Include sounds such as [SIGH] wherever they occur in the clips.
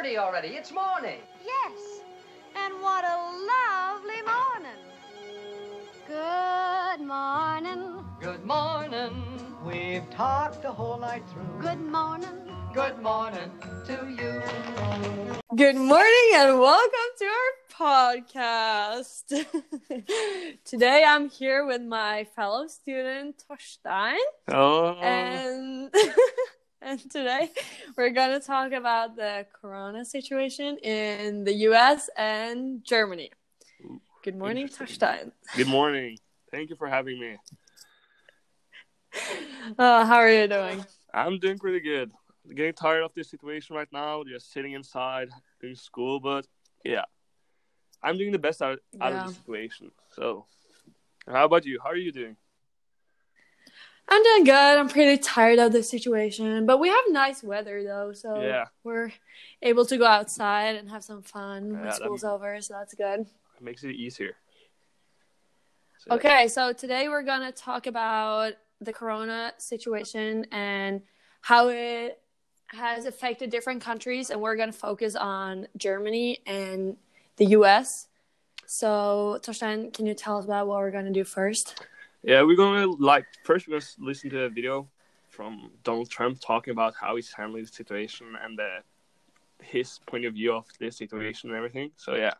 6.30 already. It's morning. Yes. And what a lovely morning. Good morning. Good morning. We've talked the whole night through. Good morning. Good morning to you. Good morning and welcome to our podcast. [LAUGHS] Today I'm here with my fellow student Torstein Oh, and [LAUGHS] and today [LAUGHS] we're going to talk about the corona situation in the US and Germany. Good morning. Torstein. good morning. Thank you for having me. [LAUGHS] Uh, how are you doing? I'm doing pretty good. Getting tired of this situation right now, just sitting inside, doing school, but yeah, I'm doing the best out, out Yeah. of the situation. So, how about you? How are you doing? I'm doing good. I'm pretty tired of the situation, but we have nice weather though, so Yeah. we're able to go outside and have some fun Yeah, when that- school's over, so that's good. It makes it easier. So, Okay, so today we're gonna talk about the corona situation and how it has affected different countries, and we're gonna focus on Germany and the U.S. So, Torstein, can you tell us about what we're gonna do first? Yeah, we're gonna like first we're gonna listen to a video from Donald Trump talking about how he's handling the situation and the, his point of view of this situation and everything. So yeah.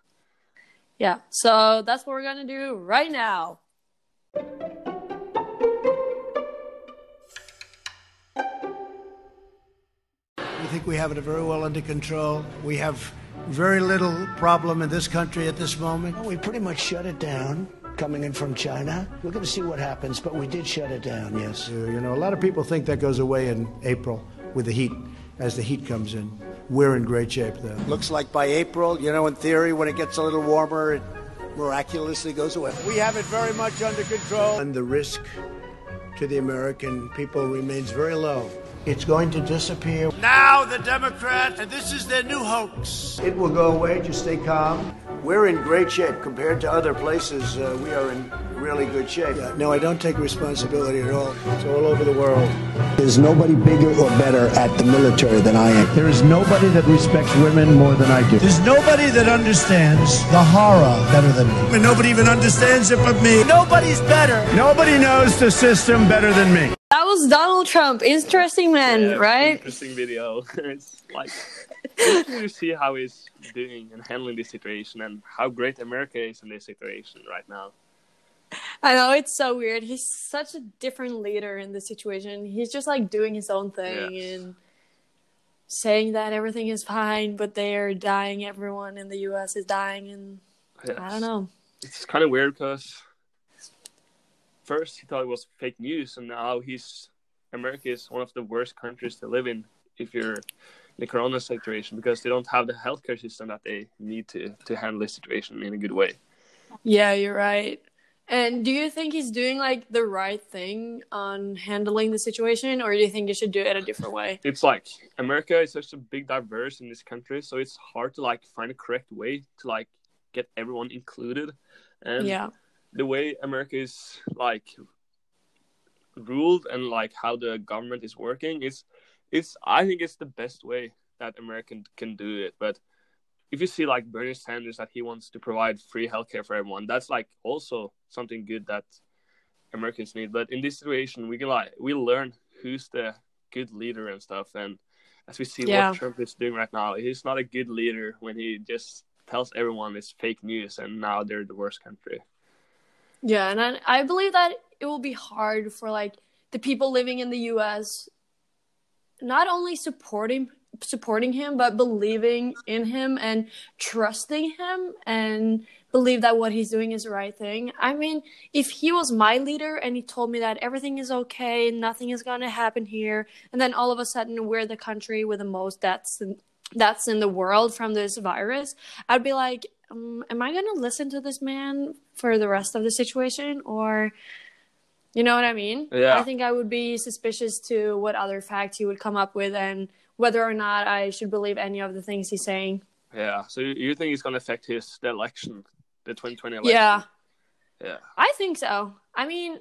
Yeah, so that's what we're gonna do right now. We think we have it very well under control. We have very little problem in this country at this moment. We pretty much shut it down coming in from China. We're going to see what happens, but we did shut it down, yes. You know, a lot of people think that goes away in April with the heat, as the heat comes in. We're in great shape, though. Looks like by April, you know, in theory, when it gets a little warmer, it miraculously goes away. We have it very much under control. And the risk to the American people remains very low. It's going to disappear. Now the Democrats, and this is their new hoax. It will go away. Just stay calm. We're in great shape compared to other places. Uh, we are in really good shape. no, I don't take responsibility at all. It's all over the world. There's nobody bigger or better at the military than I am. There is nobody that respects women more than I do. There's nobody that understands the horror better than me. And nobody even understands it but me. Nobody's better. Nobody knows the system better than me. That was Donald Trump. Interesting man, Yeah, right? Interesting video. [LAUGHS] it's like interesting to see how he's doing and handling this situation and how great America is in this situation right now. I know it's so weird. He's such a different leader in this situation. He's just like doing his own thing Yes. and saying that everything is fine, but they are dying. Everyone in the U.S. is dying, and I don't know. It's kind of weird because first he thought it was fake news, and now he's America is one of the worst countries to live in if you're the corona situation because they don't have the healthcare system that they need to to handle the situation in a good way. Yeah, you're right. And do you think he's doing like the right thing on handling the situation, or do you think he should do it a different way? [LAUGHS] it's like America is such a big diverse in this country, so it's hard to like find a correct way to like get everyone included. And yeah, the way America is like ruled and like how the government is working is it's I think it's the best way that American can do it. But if you see like Bernie Sanders that he wants to provide free healthcare for everyone, that's like also something good that Americans need. But in this situation we can like we learn who's the good leader and stuff and as we see Yeah. what Trump is doing right now, he's not a good leader when he just tells everyone it's fake news and now they're the worst country. yeah, and I, I believe that it will be hard for like the people living in the U.S. not only supporting supporting him, but believing in him and trusting him and believe that what he's doing is the right thing. I mean, if he was my leader and he told me that everything is okay, nothing is going to happen here, and then all of a sudden we're the country with the most deaths that's in the world from this virus, I'd be like, um, am I going to listen to this man for the rest of the situation or you know what I mean? Yeah. I think I would be suspicious to what other facts he would come up with and whether or not I should believe any of the things he's saying. Yeah. So you- think he's going to affect his the election, the 2020 election? Yeah, Yeah. I think so. I mean,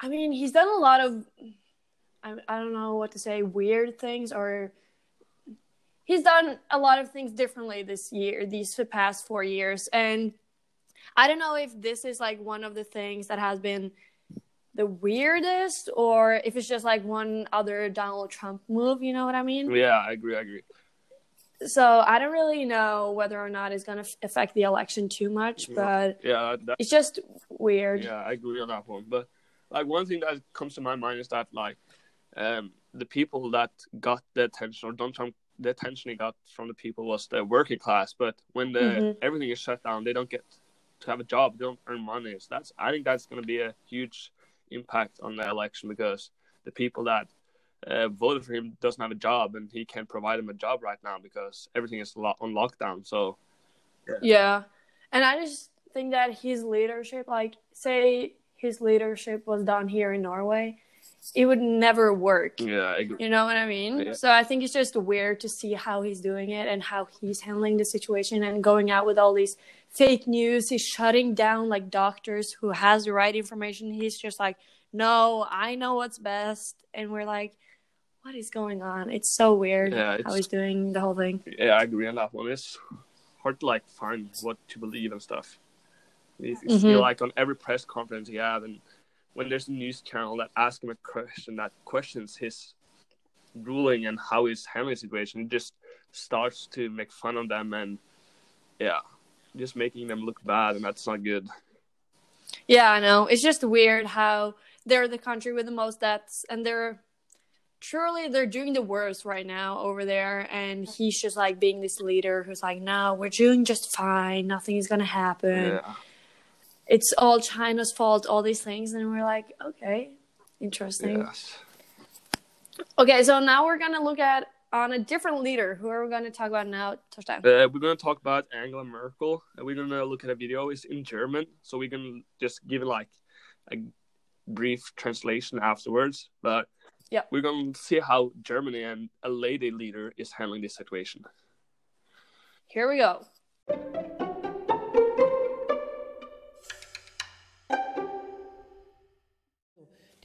I mean, he's done a lot of, I, I don't know what to say, weird things or he's done a lot of things differently this year, these past four years, and I don't know if this is like one of the things that has been the weirdest, or if it's just like one other Donald Trump move. You know what I mean? Yeah, I agree. I agree. So I don't really know whether or not it's gonna f- affect the election too much, but Yeah, it's just weird. yeah, I agree on that one. But like one thing that comes to my mind is that like um the people that got the attention or Donald Trump the attention he got from the people was the working class. But when the Mhm. everything is shut down, they don't get to have a job. They don't earn money. So that's I think that's going to be a huge impact on the election because the people that uh, voted for him doesn't have a job and he can't provide them a job right now because everything is lo- on lockdown. So Yeah. And I just think that his leadership, like, say his leadership was done here in Norway, it would never work. yeah, I agree. You know what I mean? Yeah. So I think it's just weird to see how he's doing it and how he's handling the situation and going out with all these fake news. He's shutting down like doctors who has the right information. He's just like, no, I know what's best. And we're like, what is going on? It's so weird Yeah, how he's doing the whole thing. Yeah, I agree on that one. It's hard to like find what to believe and stuff. You see Mhm. like on every press conference he have, and when there's a news channel that asks him a question that questions his ruling and how he's handling the situation, he just starts to make fun of them and yeah, just making them look bad, and that's not good. Yeah, I know. It's just weird how they're the country with the most deaths, and they're truly they're doing the worst right now over there. And he's just like being this leader who's like, "No, we're doing just fine. Nothing is gonna happen. Yeah, It's all China's fault. All these things." And we're like, "Okay, interesting." yes. Okay, so now we're gonna look at on a different leader. Who are we gonna talk about now, Torstein? Uh, we're gonna talk about Angela Merkel. and We're gonna look at a video. It's in German, so we can just give it like a brief translation afterwards. But Yeah. we're gonna see how Germany and a lady leader is handling this situation. Here we go.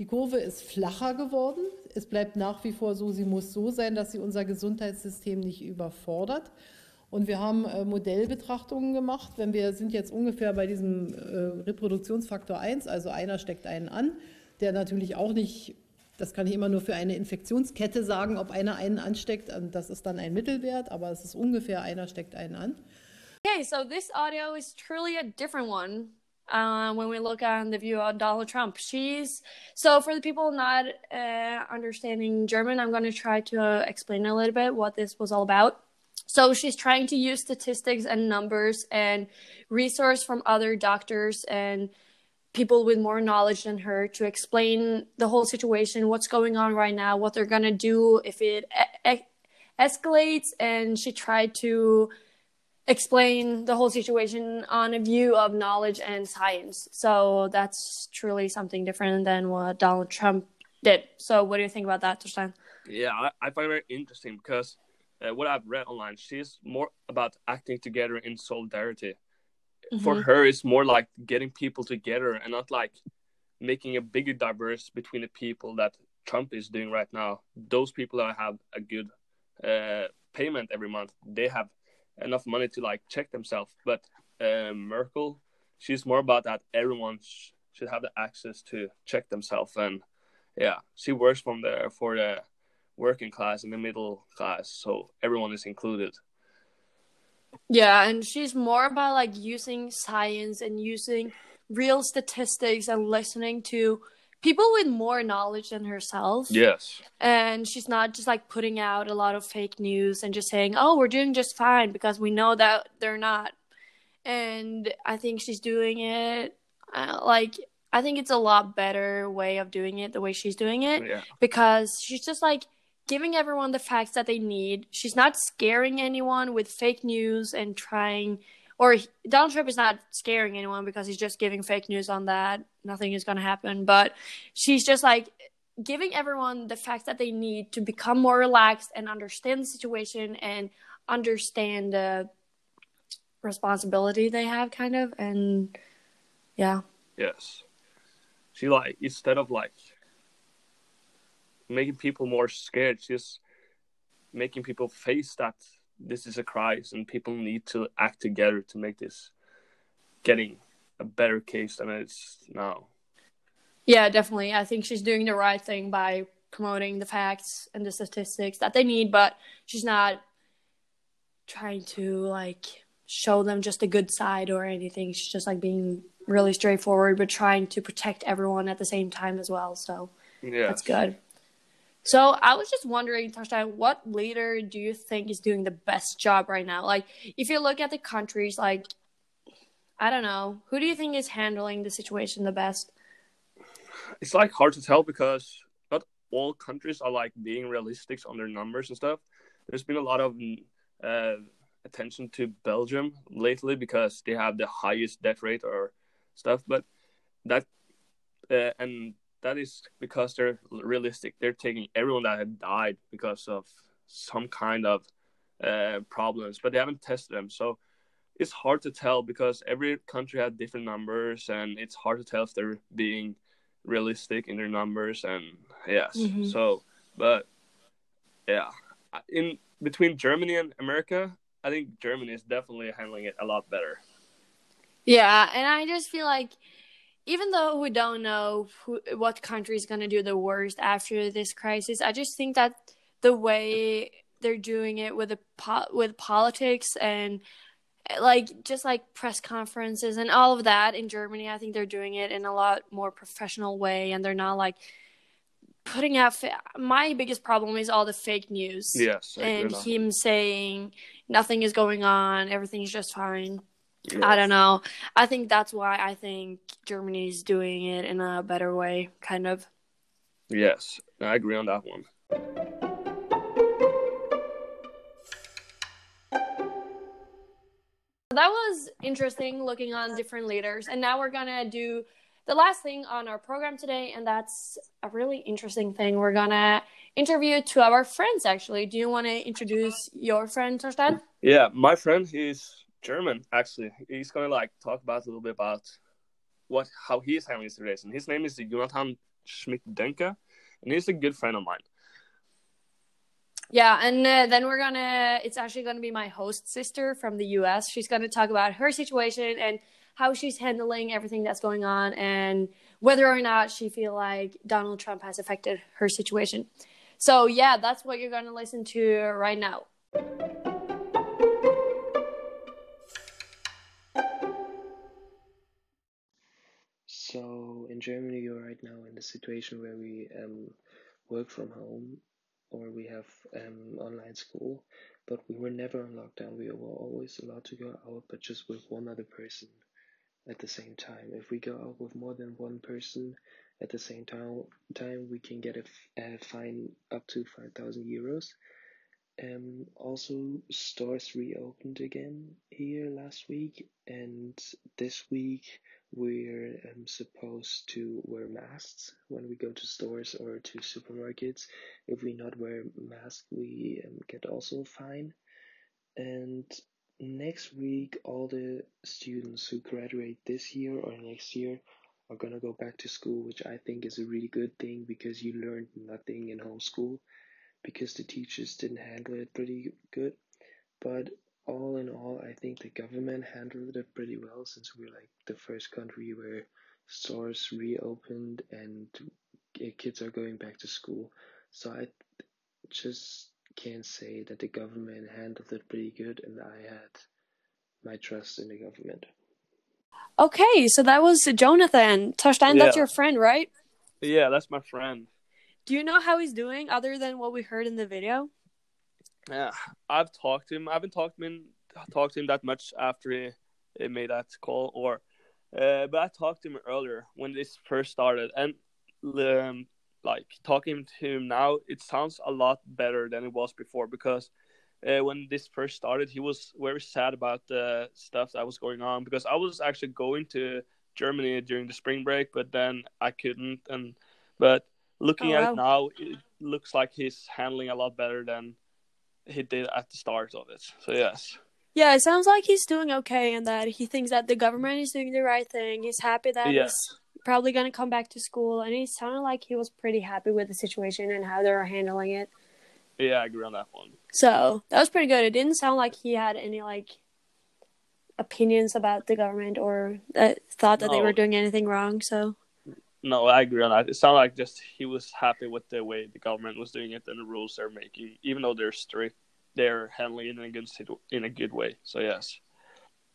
Die Kurve ist flacher geworden. Es bleibt nach wie vor so, sie muss so sein, dass sie unser Gesundheitssystem nicht überfordert. Und wir haben äh, Modellbetrachtungen gemacht. Wenn wir sind jetzt ungefähr bei diesem äh, Reproduktionsfaktor 1, also einer steckt einen an, der natürlich auch nicht, das kann ich immer nur für eine Infektionskette sagen, ob einer einen ansteckt, und das ist dann ein Mittelwert, aber es ist ungefähr einer steckt einen an. Okay, so this audio is truly a different one uh, when we look on the view on Donald Trump. She's so for the people not uh, understanding German, I'm going to try to uh, explain a little bit what this was all about. So she's trying to use statistics and numbers and resource from other doctors and people with more knowledge than her to explain the whole situation, what's going on right now, what they're going to do if it e- escalates. And she tried to explain the whole situation on a view of knowledge and science. So that's truly something different than what Donald Trump did. So what do you think about that, Torstein? Yeah, I, I find it very interesting because uh, what I've read online, she's more about acting together in solidarity. For Mhm. her, it's more like getting people together and not like making a bigger diverse between the people that Trump is doing right now. Those people that have a good uh, payment every month, they have enough money to like check themselves. But uh, Merkel, she's more about that everyone sh- should have the access to check themselves and yeah, she works from the for the working class and the middle class, so everyone is included. Yeah, and she's more about like using science and using real statistics and listening to people with more knowledge than herself. Yes. And she's not just like putting out a lot of fake news and just saying, "Oh, we're doing just fine," because we know that they're not. And I think she's doing it uh, like I think it's a lot better way of doing it the way she's doing it Yeah. because she's just like giving everyone the facts that they need. She's not scaring anyone with fake news and trying or he- Donald Trump is not scaring anyone because he's just giving fake news on that. Nothing is going to happen, but she's just like giving everyone the facts that they need to become more relaxed and understand the situation and understand the responsibility they have kind of and yeah. Yes. She like instead of like making people more scared, she's making people face that this is a crisis and people need to act together to make this getting a better case than it's now. Yeah, definitely. I think she's doing the right thing by promoting the facts and the statistics that they need, but she's not trying to like show them just a good side or anything. She's just like being really straightforward, but trying to protect everyone at the same time as well. So yeah, that's good. So I was just wondering, Torstein, what leader do you think is doing the best job right now? Like, if you look at the countries, like, I don't know, who do you think is handling the situation the best? It's like hard to tell because not all countries are like being realistic on their numbers and stuff. There's been a lot of uh, attention to Belgium lately because they have the highest death rate or stuff, but that uh, and that is because they're realistic. They're taking everyone that had died because of some kind of uh, problems, but they haven't tested them. So it's hard to tell because every country had different numbers, and it's hard to tell if they're being realistic in their numbers. And yes, mm-hmm. so but yeah, in between Germany and America, I think Germany is definitely handling it a lot better. Yeah, and I just feel like even though we don't know who, what country is going to do the worst after this crisis, I just think that the way they're doing it with the po- with politics and like just like press conferences and all of that in Germany, I think they're doing it in a lot more professional way, and they're not like putting out. Fa- My biggest problem is all the fake news. Yes, and him saying nothing is going on, everything's just fine. Yes. I don't know. I think that's why I think Germany's doing it in a better way, kind of. Yes, I agree on that one. That was interesting looking on different leaders. And now we're going to do the last thing on our program today. And that's a really interesting thing. We're going to interview two of our friends, actually. Do you want to introduce your friend, Torstein? Yeah, my friend, he's German actually. He's gonna like talk about a little bit about what how he's handling the situation. His name is Jonathan Schmidt Denke, and he's a good friend of mine. Yeah, and uh, then we're gonna. It's actually gonna be my host sister from the U.S. She's gonna talk about her situation and how she's handling everything that's going on, and whether or not she feel like Donald Trump has affected her situation. So yeah, that's what you're gonna listen to right now. Germany, you're right now in the situation where we um, work from home or we have um, online school, but we were never on lockdown. We were always allowed to go out, but just with one other person at the same time. If we go out with more than one person at the same time, time we can get a, a fine up to 5,000 euros. Um, also, stores reopened again here last week, and this week we're um, supposed to wear masks when we go to stores or to supermarkets. If we not wear mask, we um, get also fine. And next week, all the students who graduate this year or next year are gonna go back to school, which I think is a really good thing because you learned nothing in homeschool because the teachers didn't handle it pretty good. But all in all, I think the government handled it pretty well since we're like the first country where stores reopened and kids are going back to school. So I just can't say that the government handled it pretty good, and I had my trust in the government. Okay, so that was Jonathan. Torstein, yeah. that's your friend, right? Yeah, that's my friend. Do you know how he's doing other than what we heard in the video? Yeah, I've talked to him. I haven't talked to him talked to him that much after he, he made that call, or uh, but I talked to him earlier when this first started, and um, like talking to him now, it sounds a lot better than it was before because uh, when this first started, he was very sad about the stuff that was going on because I was actually going to Germany during the spring break, but then I couldn't. And but looking oh, at wow. it now, it looks like he's handling a lot better than he did at the start of it. So yes. Yeah, it sounds like he's doing okay and that he thinks that the government is doing the right thing. He's happy that yes. he's probably going to come back to school and he sounded like he was pretty happy with the situation and how they're handling it. Yeah, I agree on that one. So that was pretty good. It didn't sound like he had any like opinions about the government or that thought that they were doing anything wrong. So No, I agree on that. It sounded like just he was happy with the way the government was doing it and the rules they're making, even though they're strict. They're handling it in a good situ- in a good way. So yes,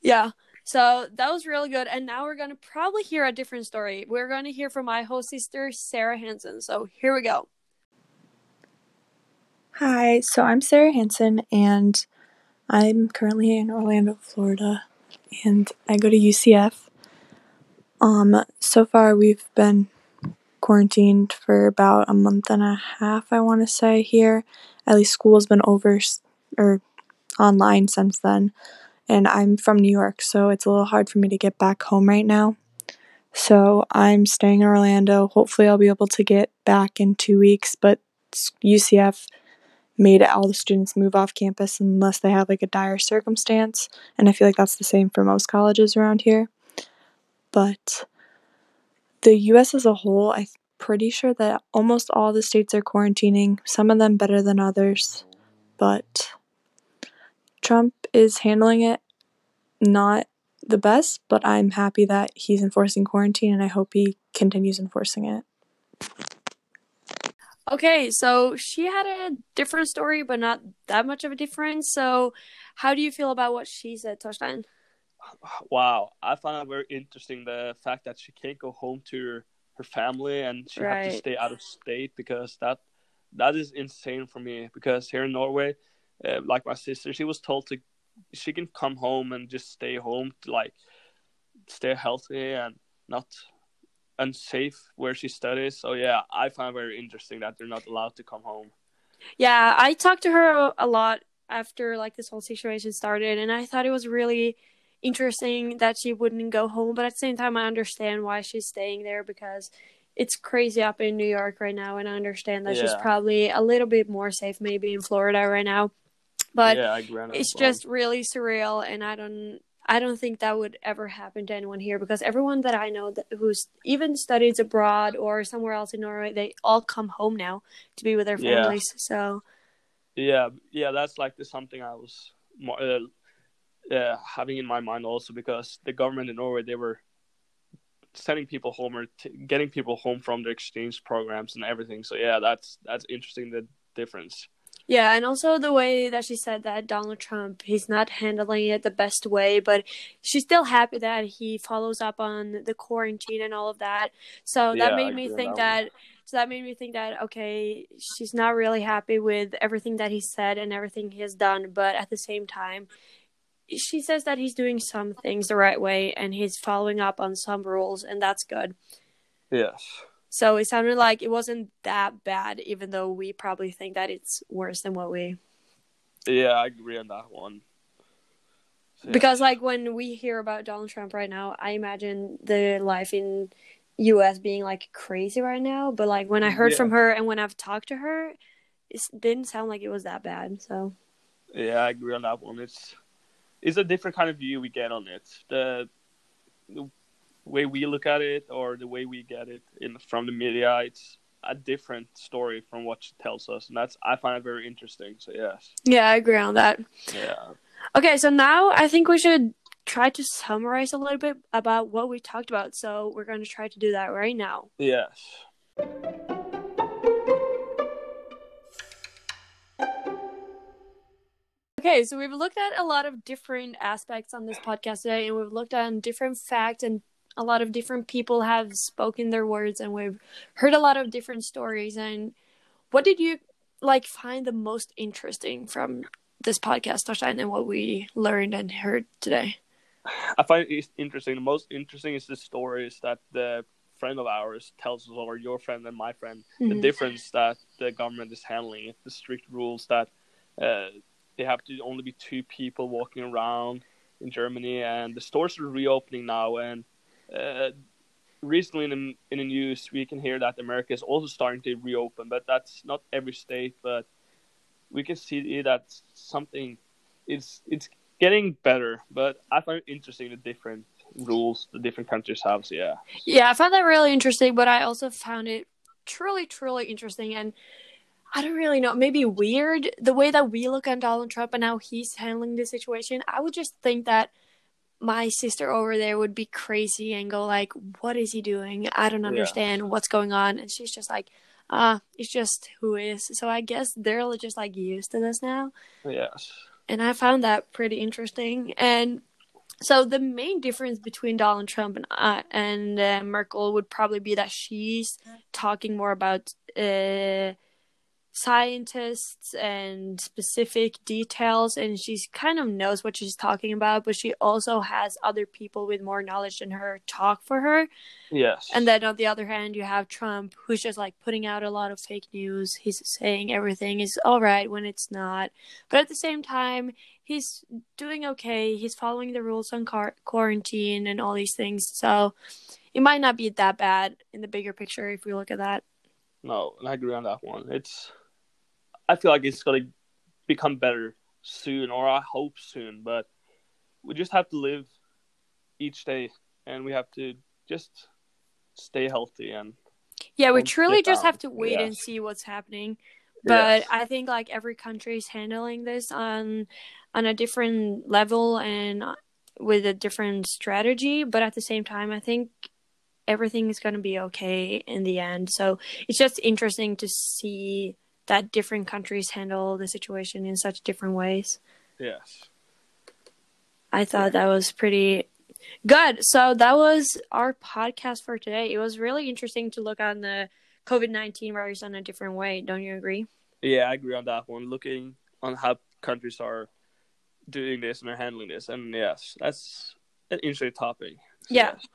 yeah. So that was really good. And now we're gonna probably hear a different story. We're gonna hear from my host sister Sarah Hansen. So here we go. Hi, so I'm Sarah Hansen and I'm currently in Orlando, Florida, and I go to UCF. Um, so far we've been quarantined for about a month and a half, I want to say here. At least school's been over or online since then. And I'm from New York, so it's a little hard for me to get back home right now. So I'm staying in Orlando. Hopefully, I'll be able to get back in two weeks, but UCF made all the students move off campus unless they have like a dire circumstance. And I feel like that's the same for most colleges around here. But the US as a whole, I'm pretty sure that almost all the states are quarantining, some of them better than others. But Trump is handling it not the best, but I'm happy that he's enforcing quarantine and I hope he continues enforcing it. Okay, so she had a different story, but not that much of a difference. So, how do you feel about what she said, Torstein? Wow, I found it very interesting the fact that she can't go home to her, her family and she Right. to stay out of state because that that is insane for me. Because here in Norway, uh, like my sister, she was told to she can come home and just stay home to like stay healthy and not unsafe where she studies. So yeah, I find it very interesting that they're not allowed to come home. Yeah, I talked to her a lot after like this whole situation started, and I thought it was really interesting that she wouldn't go home. But at the same time, I understand why she's staying there because it's crazy up in New York right now, and I understand that she's probably a little bit more safe maybe in Florida right now. But yeah, I agree on that it's just really surreal and i don't i don't think that would ever happen to anyone here because everyone that i know that who's even studies abroad or somewhere else in norway they all come home now to be with their Yeah. families so Yeah, yeah, that's like the something I was more, uh, uh, having in my mind also because the government in Norway they were sending people home or t- getting people home from the exchange programs and everything. So yeah, that's that's interesting the difference. yeah and also the way that she said that donald trump he's not handling it the best way but she's still happy that he follows up on the quarantine and all of that so that Yeah, made me think that that so that made me think that okay she's not really happy with everything that he said and everything he has done but at the same time she says that he's doing some things the right way and he's following up on some rules and that's good Yes. so it sounded like it wasn't that bad even though we probably think that it's worse than what we Yeah, I agree on that one. So, yeah. because like when we hear about Donald Trump right now, I imagine the life in US being like crazy right now, but like when I heard Yeah. from her and when I've talked to her, it didn't sound like it was that bad. So Yeah, I agree on that one. It's it's a different kind of view we get on it. The, the way we look at it or the way we get it in from the media, it's a different story from what she tells us, and that's I find it very interesting. So yes, yeah, I agree on that. yeah, Okay, so now I think we should try to summarize a little bit about what we talked about. So we're going to try to do that right now. yes. Okay, so we've looked at a lot of different aspects on this podcast today, and we've looked at different facts, and a lot of different people have spoken their words, and we've heard a lot of different stories. And what did you like find the most interesting from this podcast, Torstein, and what we learned and heard today? I find it interesting. The most interesting is the stories that the friend of ours tells us, or your friend and my friend. The Mhm. difference that the government is handling it, the strict rules that uh, they have to only be two people walking around in Germany, and the stores are reopening now. And uh, recently in the, in the news, we can hear that America is also starting to reopen, but that's not every state. But we can see that something is it's getting better. But I find it interesting the different rules the different countries have. So yeah, Yeah, I found that really interesting, but I also found it truly, truly interesting. And I don't really know. Maybe weird the way that we look at Donald Trump and how he's handling the situation. I would just think that my sister over there would be crazy and go like, "What is he doing? I don't Yeah. understand what's going on." And she's just like, "Ah, it's just who is." So I guess they're just like used to this now Yes. and I found that pretty interesting. And so the main difference between Donald Trump and uh, and uh, Merkel would probably be that she's talking more about uh, scientists and specific details, and she kind of knows what she's talking about, but she also has other people with more knowledge than her talk for her. Yes. And then on the other hand, you have Trump, who's just like putting out a lot of fake news. He's saying everything is all right when it's not. But at the same time, he's doing okay. He's following the rules on car- quarantine and all these things. So it might not be that bad in the bigger picture if we look at that. No, I agree on that one. It's, I feel like it's gonna become better soon, or I hope soon. But we just have to live each day, and we have to just stay healthy and Yeah, we truly just down. have to wait and see what's happening. But Yes. I think like every country is handling this on on a different level and uh, with a different strategy. But at the same time, I think everything is going to be okay in the end. So it's just interesting to see that different countries handle the situation in such different ways. yes. I thought that was pretty good. So that was our podcast for today. It was really interesting to look on the COVID nineteen virus in a different way. Don't you agree? Yeah, I agree on that one. Looking on how countries are doing this and are handling this, and yes, that's an interesting topic. So, Yeah. yes.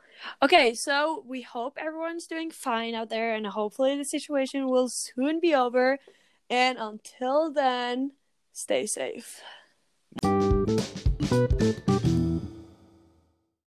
Okay, so we hope everyone's doing fine out there, and hopefully the situation will soon be over. And until then, stay safe.